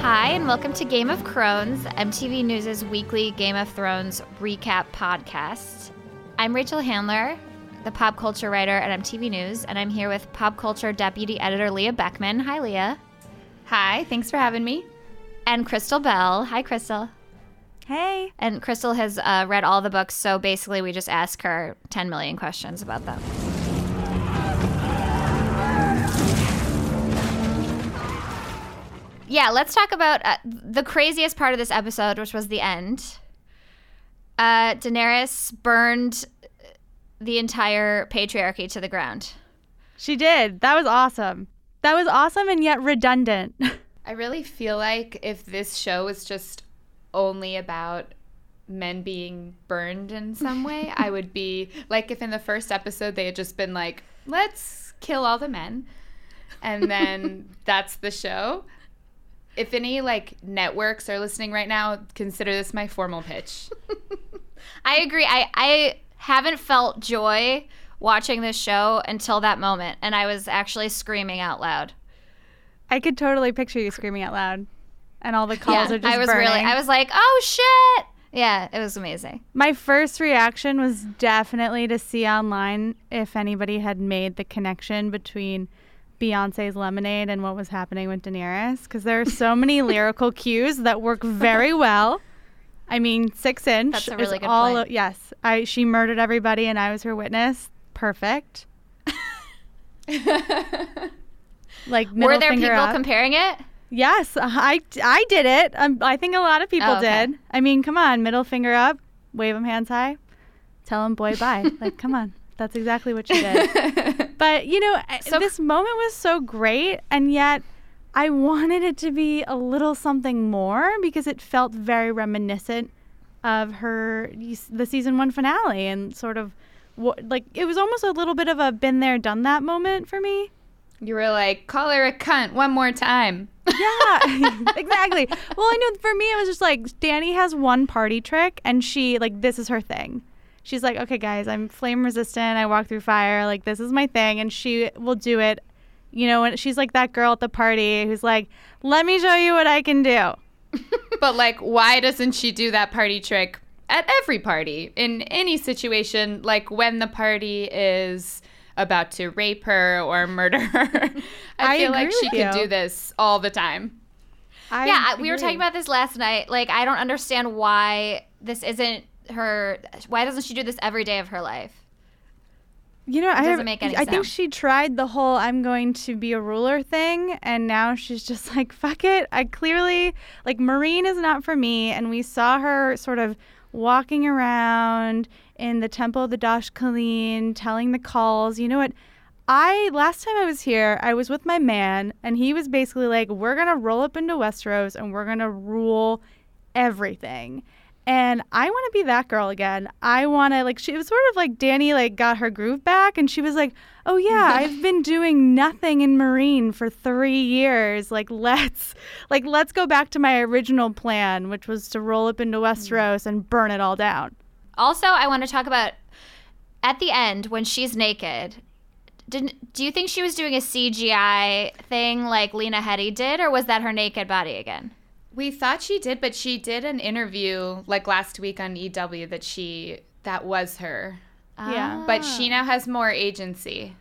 Hi, and welcome to Game of Crones, MTV News' weekly Game of Thrones recap podcast. I'm Rachel Handler, the pop culture writer at MTV News, and I'm here with pop culture deputy editor Leah Beckmann. Hi, Leah. Hi, thanks for having me. And Crystal Bell. Hi, Crystal. Hey. And Crystal has uh, read all the books, so basically we just ask her 10 million questions about them. Yeah, let's talk about uh, the craziest part of this episode, which was the end. Uh, Daenerys burned the entire patriarchy to the ground. She did. That was awesome. That was awesome and yet redundant. I really feel like if this show was just only about men being burned in some way, I would be like if in the first episode they had just been like, let's kill all the men. And then that's the show. If any like networks are listening right now, consider this my formal pitch. I agree. I, I haven't felt joy watching this show until that moment, and I was actually screaming out loud. I could totally picture you screaming out loud, and all the khals yeah, are just I was burning. really. I was like, "Oh shit!" Yeah, it was amazing. My first reaction was definitely to see online if anybody had made the connection between Beyonce's Lemonade and what was happening with Daenerys, because there are so many lyrical cues that work very well. I mean, six inch That's a really good all. point. yes, I she murdered everybody, and I was her witness. Perfect. like Were there people up. comparing it? Yes, I, I did it. Um, I think a lot of people Oh, okay. did. I mean, come on, middle finger up, wave them hands high, tell them boy bye. like, come on. That's exactly what she did. but, you know, So- this moment was so great, and yet I wanted it to be a little something more because it felt very reminiscent of her, the season one finale, and sort of what, like, it was almost a little bit of a been there, done that moment for me. you were like, call her a cunt one more time. Yeah, exactly. Well, I know for me, it was just like Dany has one party trick, and she like this is her thing. She's like, okay, guys, I'm flame resistant. I walk through fire. Like this is my thing, and she will do it. You know, and she's like that girl at the party who's like, let me show you what I can do. But like, why doesn't she do that party trick at every party in any situation? Like when the party is about to rape her or murder her. I, I feel like she could you. do this all the time. I yeah, I- we were talking about this last night. Like, I don't understand why this isn't her. Why doesn't she do this every day of her life? You know, I doesn't have- I think she tried the whole "I'm going to be a ruler" thing, and now she's just like, "Fuck it." I clearly like Meereen is not for me, and we saw her sort of walking around in the Temple of the Dosh Khaleen, telling the khals. You know what? I last time I was here, I was with my man, and he was basically like, "We're gonna roll up into Westeros, and we're gonna rule everything." And I want to be that girl again. I want to like she it was sort of like Dany like got her groove back and she was like, "Oh yeah, I've been doing nothing in Meereen for 3 years. Like let's like let's go back to my original plan, which was to roll up into Westeros and burn it all down." Also, I want to talk about at the end when she's naked. Didn't do you think she was doing a CGI thing like Lena Headey did, or was that her naked body again? We thought she did, but she did an interview like last week on EW that she that was her. Yeah. But she now has more agency.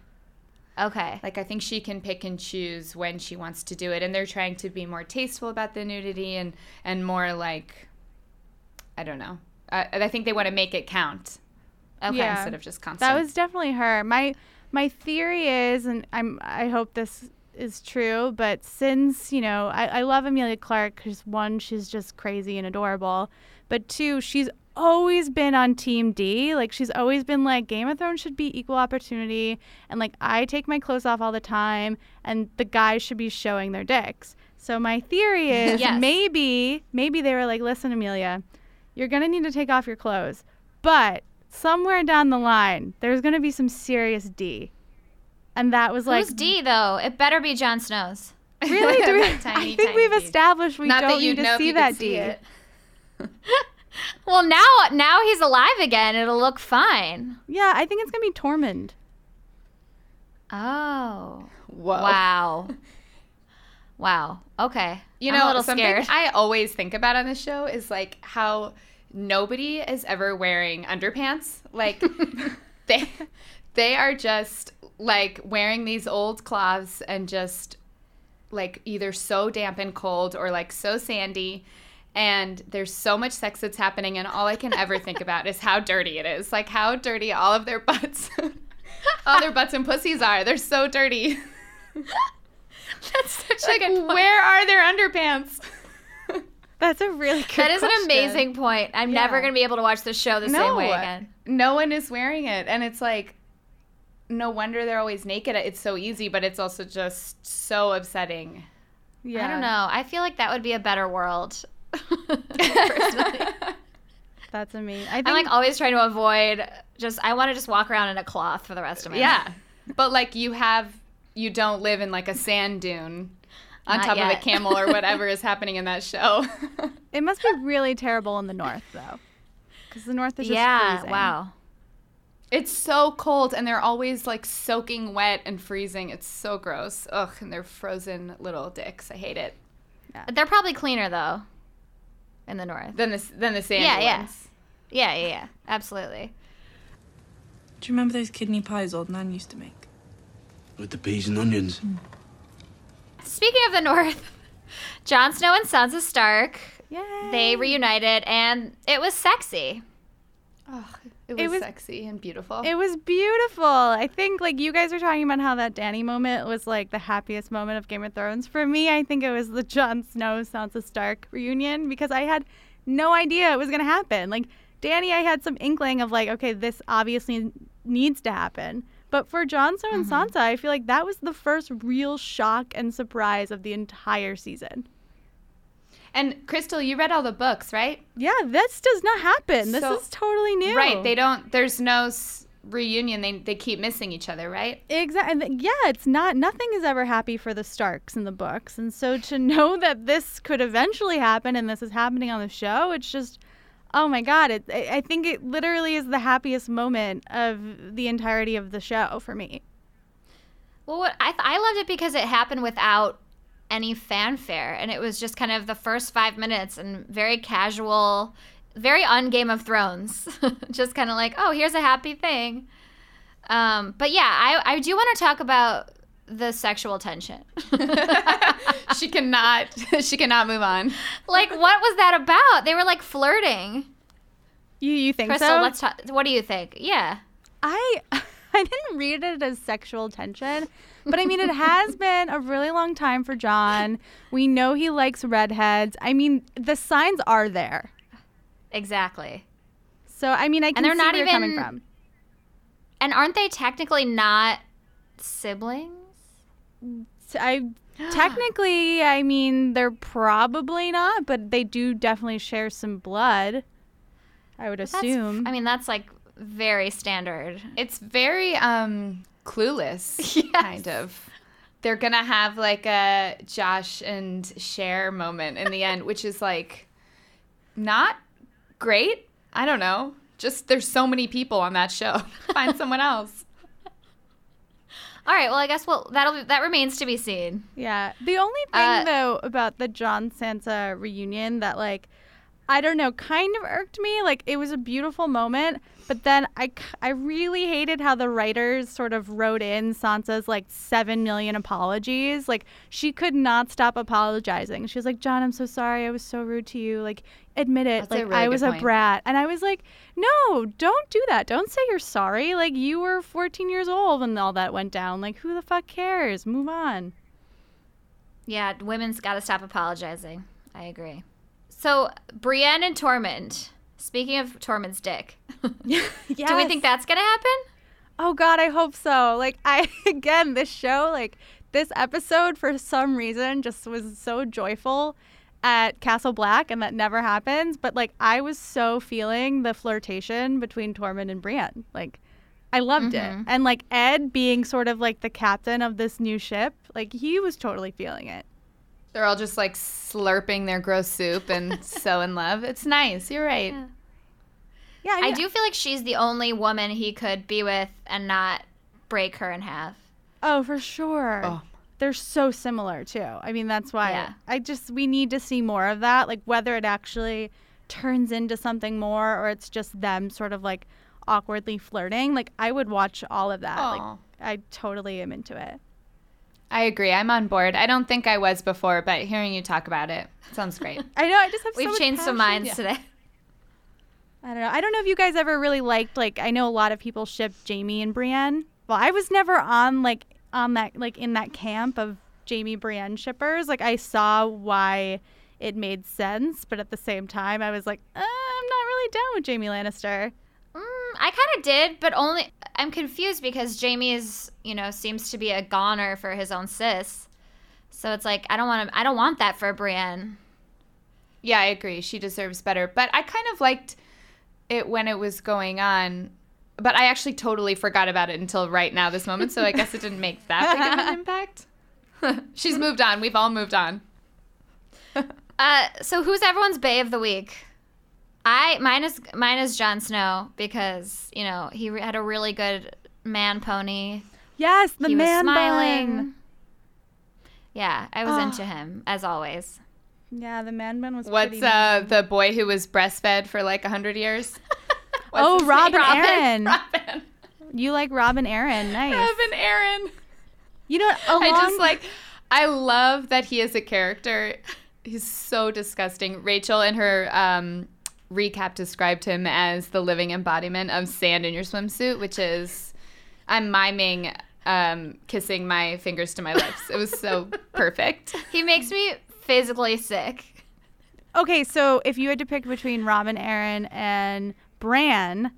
Okay. Like I think she can pick and choose when she wants to do it, and they're trying to be more tasteful about the nudity and and more like, I don't know. Uh, I think they want to make it count Okay. Yeah. instead of just constant. That was definitely her. My my theory is, and I'm I hope this is true, but since you know I, I love Emilia Clarke because one she's just crazy and adorable, but two she's always been on Team D. Like she's always been like Game of Thrones should be equal opportunity, and like I take my clothes off all the time, and the guys should be showing their dicks. So my theory is Yes. maybe maybe they were like, listen, Amelia, you're gonna need to take off your clothes, but somewhere down the line, there's going to be some serious D. And that was like, Who's D though? It better be Jon Snow's. really? Do we, tiny, I think we've D. established we Not don't need to if see that could see D. it. Well, now now he's alive again. It'll look fine. Yeah, I think it's gonna be Tormund. Oh. Whoa. Wow. Wow. Okay. You I'm know, a little something scared. I always think about on this show is like how nobody is ever wearing underpants. Like they they are just like wearing these old cloths and just like either so damp and cold or like so sandy and there's so much sex that's happening and all I can ever think about is how dirty it is. Like how dirty all of their butts all their butts and pussies are. They're so dirty. That's such like a good point. where are their underpants? That's a really good. That is an amazing point. I'm never going to be able to watch this show the same way again. No one is wearing it. And it's like, no wonder they're always naked. It's so easy, but it's also just so upsetting. Yeah. I don't know. I feel like that would be a better world. Personally. That's amazing. I think I'm like always trying to avoid just I want to just walk around in a cloth for the rest of my yeah. life. But like, you have, you don't live in like a sand dune on Not top of a camel or whatever is happening in that show. it must be really terrible in the north though, because the north is just Yeah, freezing. wow. it's so cold and they're always like soaking wet and freezing. It's so gross. Ugh, and they're frozen little dicks. I hate it. But they're probably cleaner though in the north. Than the, than the sandy Yeah, yeah. ones. Yeah, yeah, yeah. Absolutely. Do you remember those kidney pies old Nan used to make? With the peas and onions. Speaking of the north, Jon Snow and Sansa Stark, Yay. they reunited and it was sexy. Ugh, it was, It was- sexy and beautiful. It was beautiful. I think like you guys are talking about how that Dany moment was like the happiest moment of Game of Thrones. For me, I think it was the Jon Snow Sansa Stark reunion because I had no idea it was gonna happen. Like Dany, I had some inkling of like, okay, this obviously needs to happen. But for Jon Snow and mm-hmm. Sansa, I feel like that was the first real shock and surprise of the entire season. and Crystal, you read all the books, right? Yeah, this does not happen. This So- is totally new. Right. They don't. There's no s- reunion. They they keep missing each other, right? Exactly. Yeah, it's not. Nothing is ever happy for the Starks in the books, and so to know that this could eventually happen and this is happening on the show, it's just, oh my god! It. I think it literally is the happiest moment of the entirety of the show for me. Well, what I I loved it because it happened without any fanfare, and it was just kind of the first five minutes and very casual, very un Game of Thrones, just kind of like, oh, here's a happy thing. Um, but yeah, I I do want to talk about the sexual tension. she cannot. she cannot move on. like, what was that about? They were like flirting. You you think Crystal, so? let's talk. What do you think? Yeah. I I didn't read it as sexual tension, but I mean it has been a really long time for Jon. We know he likes redheads. I mean the signs are there. Exactly. So I mean I can they're see not where you're coming from. And aren't they technically not siblings? I technically, I mean, they're probably not, but they do definitely share some blood. I would That's- assume. I mean, that's like very standard. It's very um clueless, kind of. They're gonna have like a Josh and Cher moment in the end, which is like not great. I don't know. Just there's so many people on that show. Find someone else. All right. Well, I guess well that'll be, that remains to be seen. yeah. The only thing Uh, though about the Jon Sansa reunion that like I don't know, kind of irked me. Like it was a beautiful moment, but then I, I really hated how the writers sort of wrote in Sansa's like seven million apologies. Like she could not stop apologizing. She was like, "Jon, I'm so sorry. I was so rude to you. Like admit it. That's like really I was a brat." And I was like, "No, don't do that. Don't say you're sorry. Like you were 14 years old when all that went down. Like who the fuck cares? Move on." Yeah, women's got to stop apologizing. I agree. So Brienne and Tormund. Speaking of Tormund's dick, yes. do we think that's gonna happen? Oh God, I hope so. Like I again, this show, like this episode, for some reason, just was so joyful at Castle Black, and that never happens. But like, I was so feeling the flirtation between Tormund and Brienne. Like, I loved Mhm. it, and like Edd being sort of like the captain of this new ship, like he was totally feeling it. They're all just like slurping their gross soup and so in love. It's nice. You're right. Yeah, I mean, do feel like she's the only woman he could be with and not break her in half. Oh, for sure. Oh. They're so similar too. I mean, that's why Yeah. I just we need to see more of that. Like whether it actually turns into something more or it's just them sort of like awkwardly flirting. Like I would watch all of that. Aw. Like I totally am into it. I agree. I'm on board. I don't think I was before, but hearing you talk about it sounds great. I know. I just have We've much changed some minds today. I don't know. I don't know if you guys ever really liked like I know a lot of people ship Jaime and Brienne. Well, I was never on like on that like in that camp of Jaime Brienne shippers. Like I saw why it made sense, but at the same time I was like, uh, I'm not really down with Jaime Lannister. Mm, I kind of did, but only I'm confused because Jaime is, you know, seems to be a goner for his own sis. So it's like I don't want to. I don't want that for Brienne. Yeah, I agree. She deserves better. But I kind of liked it when it was going on. But I actually totally forgot about it until right now, this moment. So I guess it didn't make that big of an impact. She's moved on. We've all moved on. Uh, so who's everyone's Bae of the Week? I mine is mine is Jon Snow because you know he re- had a really good man pony. Yes, the he man was smiling. bun. Yeah, I was Oh. into him as always. Yeah, the man bun was What's pretty uh mean. the boy who was breastfed for like 100 years? Oh, his name? Robin Arryn. Robin. You like Robin Arryn. Nice. Robin Arryn. You know, along, I just like I love that he is a character. He's so disgusting. Rachel and her um, recap described him as the living embodiment of sand in your swimsuit, which is I'm miming um, kissing my fingers to my lips. It was so perfect. He makes me physically sick. Okay, so if you had to pick between Robin Arryn and Bran,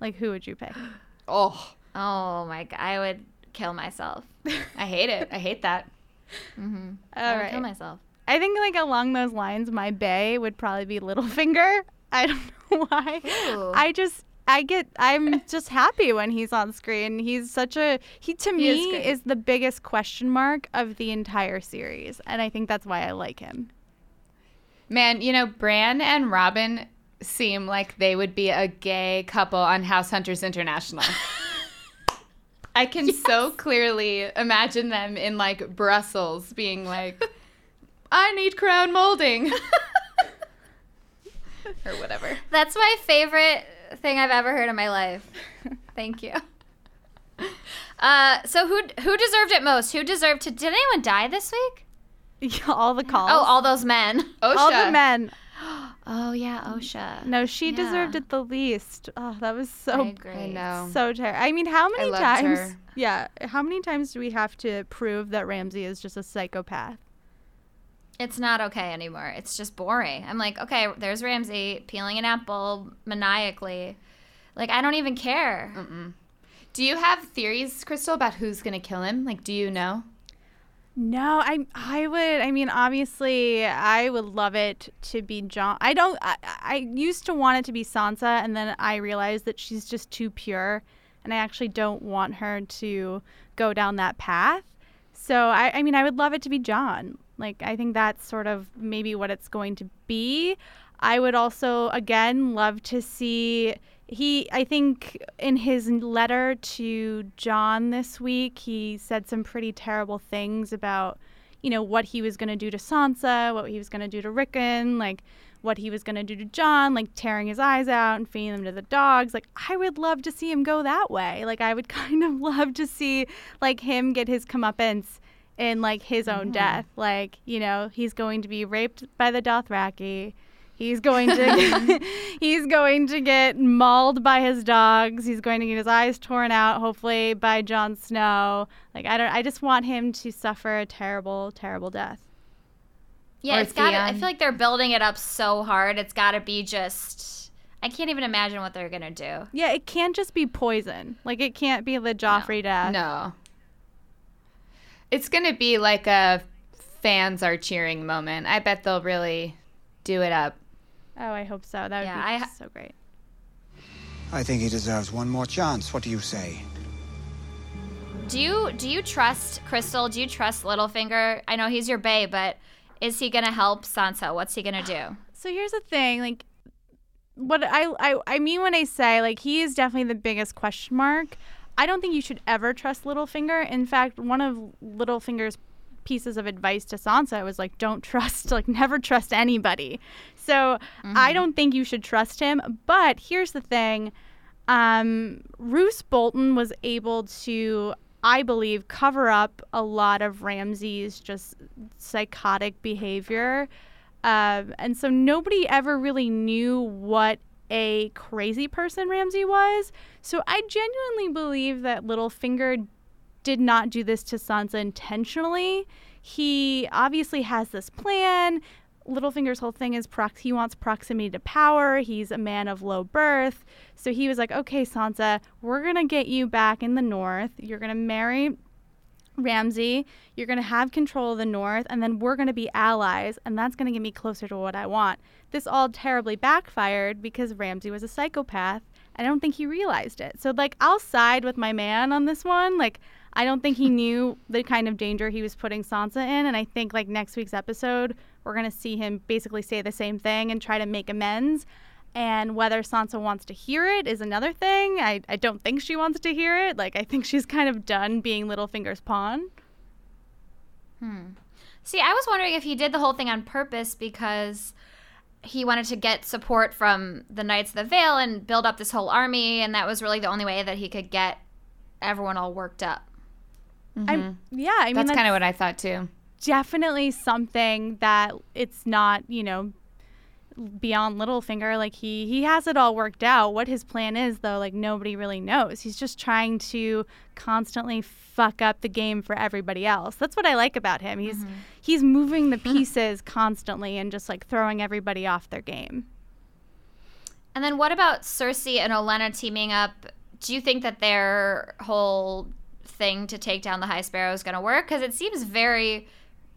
like who would you pick? Oh, Oh my god, I would kill myself. I hate it. I hate that. Mm-hmm. All I would right. kill myself. I think like along those lines, my bae would probably be Littlefinger. I don't know why. Ooh. I just I get I'm just happy when he's on screen. He's such a he to He me great. is the biggest question mark of the entire series, and I think that's why I like him. Man, you know, Bran and Robin seem like they would be a gay couple on House Hunters International. I can so clearly imagine them in like Brussels being like, I need crown molding. or whatever. That's my favorite thing I've ever heard in my life. Thank you. Uh, so who who deserved it most? Who deserved to? Did anyone die this week? all the khals. Oh, all those men. Osha. all the men. Oh yeah, Osha. No, she Yeah. deserved it the least. Oh, that was so. I so agree. I know. so terrible. I mean, how many loved times? her. Yeah, how many times do we have to prove that Ramsay is just a psychopath? It's not okay anymore. It's just boring. I'm like, okay, there's Ramsay peeling an apple maniacally. Like I don't even care. Do you have theories, Crystal, about who's going to kill him? Like, do you know? No, I I would. I mean, obviously, I would love it to be Jon. I don't. I, I used to want it to be Sansa, and then I realized that she's just too pure, and I actually don't want her to go down that path. So I, I mean, I would love it to be Jon. Like, I think that's sort of maybe what it's going to be. I would also, again, love to see. He, I think, in his letter to Jon this week, he said some pretty terrible things about, you know, what he was going to do to Sansa, what he was going to do to Rickon, like what he was going to do to Jon, like tearing his eyes out and feeding them to the dogs. Like, I would love to see him go that way. Like, I would kind of love to see, like, him get his comeuppance in, like, his own death. Like, you know, he's going to be raped by the Dothraki. He's going to he's going to get mauled by his dogs. He's going to get his eyes torn out, hopefully by Jon Snow. Like I don't I just want him to suffer a terrible, terrible death. Yeah, Or it's got. I feel like they're building it up so hard. It's got to be just. I can't even imagine what they're gonna do. Yeah, it can't just be poison. Like it can't be the Joffrey death. No. It's going to be like a fans are cheering moment. I bet they'll really do it up. Oh, I hope so. That would Yeah, be I ha- so great. I think he deserves one more chance. What do you say? Do you do you trust Crystal? Do you trust Littlefinger? I know he's your bae, but Is he going to help Sansa? What's he going to do? So here's the thing, like what I, I I mean when I say like he is definitely the biggest question mark. I don't think you should ever trust Littlefinger. In fact, one of Littlefinger's pieces of advice to Sansa was like don't trust like never trust anybody. So I don't think you should trust him, but here's the thing. Um Roose Bolton was able to I believe cover up a lot of Ramsay's just psychotic behavior. Um, and so nobody ever really knew what a crazy person Ramsay was. So I genuinely believe that Littlefinger did not do this to Sansa intentionally. He obviously has this plan. Littlefinger's whole thing is prox- he wants proximity to power. He's a man of low birth. So he was like, okay, Sansa, we're going to get you back in the north. You're going to marry Ramsay, you're going to have control of the North, and then we're going to be allies, and that's going to get me closer to what I want. This all terribly backfired because Ramsay was a psychopath. And I don't think he realized it. So, like, I'll side with my man on this one. Like, I don't think he knew the kind of danger he was putting Sansa in, and I think, like, next week's episode, we're going to see him basically say the same thing and try to make amends. And whether Sansa wants to hear it is another thing. I, I don't think she wants to hear it. Like, I think she's kind of done being Littlefinger's pawn. Hmm. See, I was wondering if he did the whole thing on purpose because he wanted to get support from the Knights of the Vale and build up this whole army, and that was really the only way that he could get everyone all worked up. I'm. yeah, I mean, That's that's kind of what I thought too. definitely something that it's not, you know, beyond Littlefinger. Like he he has it all worked out. What his plan is, though, like nobody really knows. He's just trying to constantly fuck up the game for everybody else. That's what I like about him. He's mm-hmm. he's moving the pieces constantly and just like throwing everybody off their game. And then what about Cersei and Olenna teaming up? Do you think that their whole thing to take down the High Sparrow is going to work? Because it seems very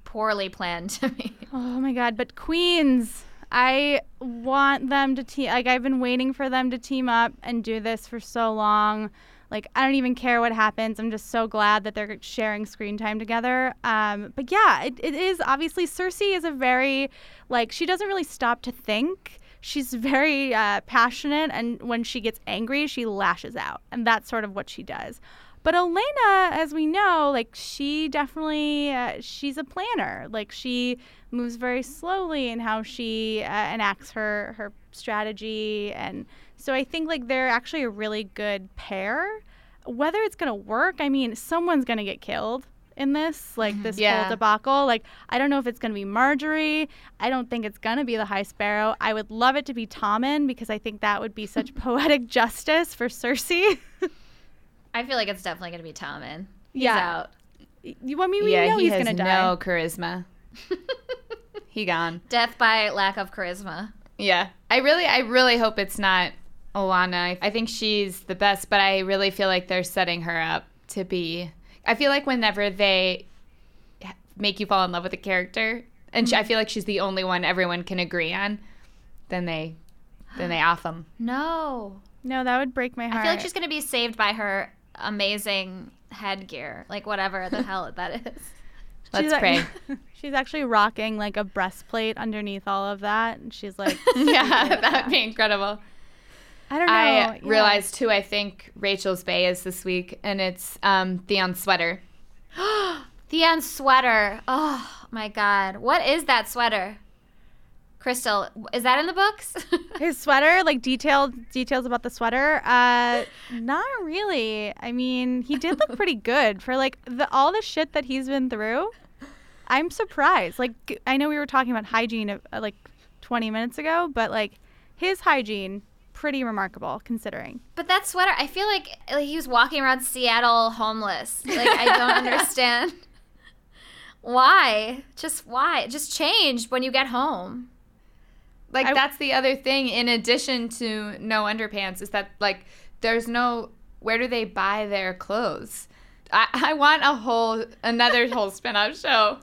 poorly planned to me. Oh my god, but queens. I want them to team like I've been waiting for them to team up and do this for so long. Like I don't even care what happens. I'm just so glad that they're sharing screen time together. Um, but yeah, it, it is obviously Cersei is a very like she doesn't really stop to think. She's very uh, passionate, and when she gets angry, she lashes out, and that's sort of what she does. But Olenna, as we know, like she definitely uh, she's a planner. Like she moves very slowly in how she uh, enacts her her strategy, and so I think like they're actually a really good pair. Whether it's gonna work, I mean, someone's gonna get killed in this, like this Yeah. whole debacle. Like I don't know if it's gonna be Margaery. I don't think it's gonna be the High Sparrow. I would love it to be Tommen because I think that would be such poetic justice for Cersei. I feel like it's definitely going to be Tommen. He's Yeah. out. you want me? We yeah, know he he's has gonna die. no charisma. he gone. Death by lack of charisma. Yeah, I really, I really hope it's not Olenna. I, think she's the best, but I really feel like they're setting her up to be. I feel like whenever they make you fall in love with a character, and she, I mm-hmm. feel like she's the only one everyone can agree on, then they, then they off them. No. No, that would break my heart. I feel like she's going to be saved by her amazing headgear. Like, whatever the hell that is. Let's She's ac- pray. she's actually rocking like a breastplate underneath all of that, and she's like, yeah, that would be incredible. I don't know. I yeah. realized too. I think Rachel's Bae is this week, and it's um, Theon's sweater. Theon's sweater. Oh, my God. What is that sweater? Crystal, is that in the books? his sweater, like detailed details about the sweater. Uh, not really. I mean, he did look pretty good for like the all the shit that he's been through. I'm surprised. Like, I know we were talking about hygiene uh, like 20 minutes ago, but like his hygiene pretty remarkable considering. But that sweater, I feel like, like he was walking around Seattle homeless. Like I don't understand why. Just why? Just change when you get home. Like I- that's the other thing. In addition to no underpants, is that like there's no where do they buy their clothes? I, I want a whole another whole spin-off show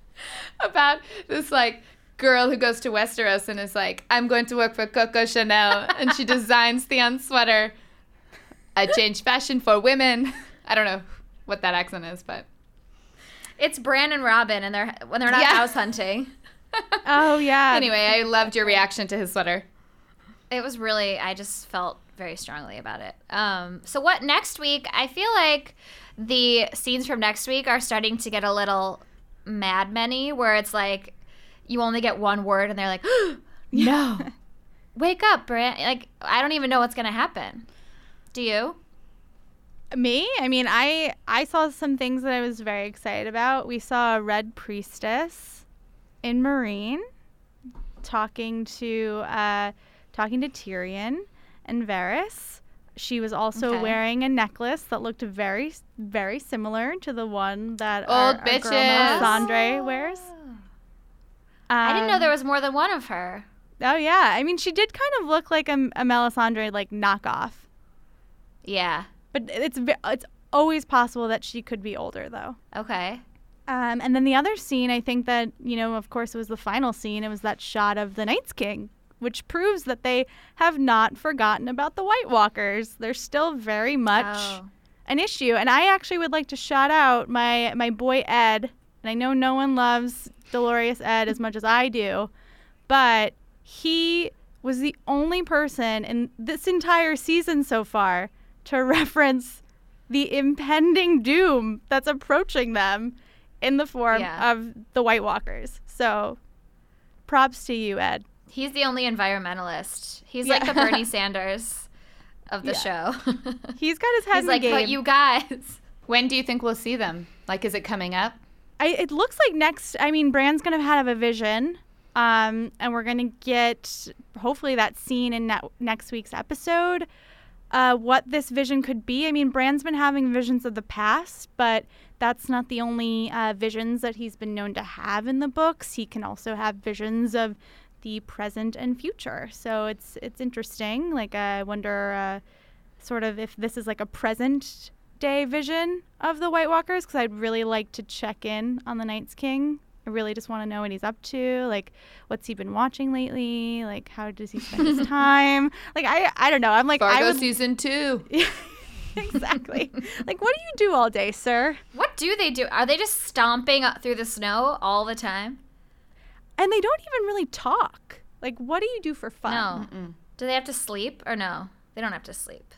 about this like girl who goes to Westeros and is like, I'm going to work for Coco Chanel and she designs Theon's sweater. I change fashion for women. I don't know what that accent is, but It's Bran and Robin, and they're when they're not Yeah. house hunting. Oh yeah. Anyway, I loved your reaction to his sweater. It was really. I just felt very strongly about it. Um, so what next week? I feel like the scenes from next week are starting to get a little Mad Men-y, where it's like you only get one word, and they're like, "No, wake up, Bran!" Like I don't even know what's gonna happen. Do you? Me? I mean, I I saw some things that I was very excited about. We saw a red priestess in Meereen talking to uh, talking to Tyrion and Varys. She was also Okay. wearing a necklace that looked very very similar to the one that Old our, our bitches. Melisandre wears. I didn't know Um, there was more than one of her. Oh yeah, I mean, she did kind of look like a, a Melisandre like knockoff, Yeah. but it's it's always possible that she could be older though. Okay. Um, and then the other scene, I think that, you know, of course, it was the final scene. It was that shot of the Night's King, which proves that they have not forgotten about the White Walkers. They're still very much Oh. an issue. And I actually would like to shout out my, my boy Edd. And I know no one loves Dolorous Edd as much as I do, but he was the only person in this entire season so far to reference the impending doom that's approaching them in the form Yeah. of the White Walkers. So props to you, Edd. He's the only environmentalist. He's Yeah. like the Bernie Sanders of the show. He's got his head He's in like, the game. but you guys. When do you think we'll see them? Like, is it coming up? I, it looks like next. I mean, Bran's gonna have a vision, um, and we're gonna get hopefully that scene in ne- next week's episode. Uh, what this vision could be. I mean, Bran's been having visions of the past, but that's not the only uh, visions that he's been known to have in the books. He can also have visions of the present and future. So it's it's interesting. Like I wonder, uh, sort of, if this is like a present day vision of the White Walkers, because I'd really like to check in on the Night's King. I really just want to know what he's up to. Like, what's he been watching lately? Like, how does he spend his time? Like, I I don't know. I'm like, I Fargo would, season two. exactly. like, what do you do all day, sir? What do they do? Are they just stomping up through the snow all the time? And they don't even really talk. Like, what do you do for fun? No. Do they have to sleep or no? They don't have to sleep.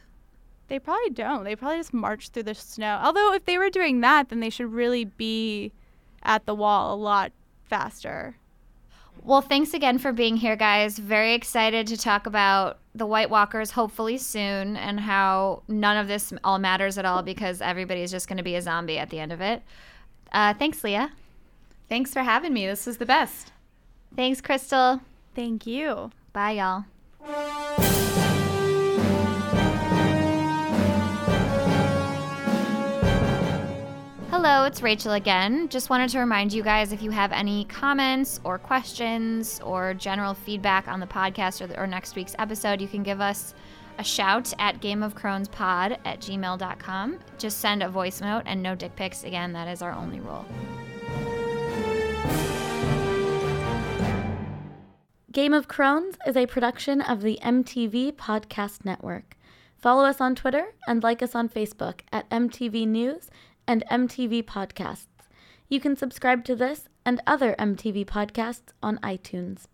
They probably don't. They probably just march through the snow. Although, if they were doing that, then they should really be at the wall a lot faster. Well, thanks again for being here, guys. Very excited to talk about the White Walkers hopefully soon and how none of this all matters at all because everybody's just going to be a zombie at the end of it. Uh, thanks, Leah. Thanks for having me. This was the best. Thanks, Crystal. Thank you. Bye, y'all. Hello, it's Rachel again. Just wanted to remind you guys if you have any comments or questions or general feedback on the podcast or, the, or next week's episode, you can give us a shout at gameofcronespod of Crones Pod at gmail.com. Just send a voice note and no dick pics. Again, that is our only rule. Game of Crones is a production of the MTV Podcast Network. Follow us on Twitter and like us on Facebook at MTV News and MTV Podcasts. You can subscribe to this and other MTV podcasts on iTunes.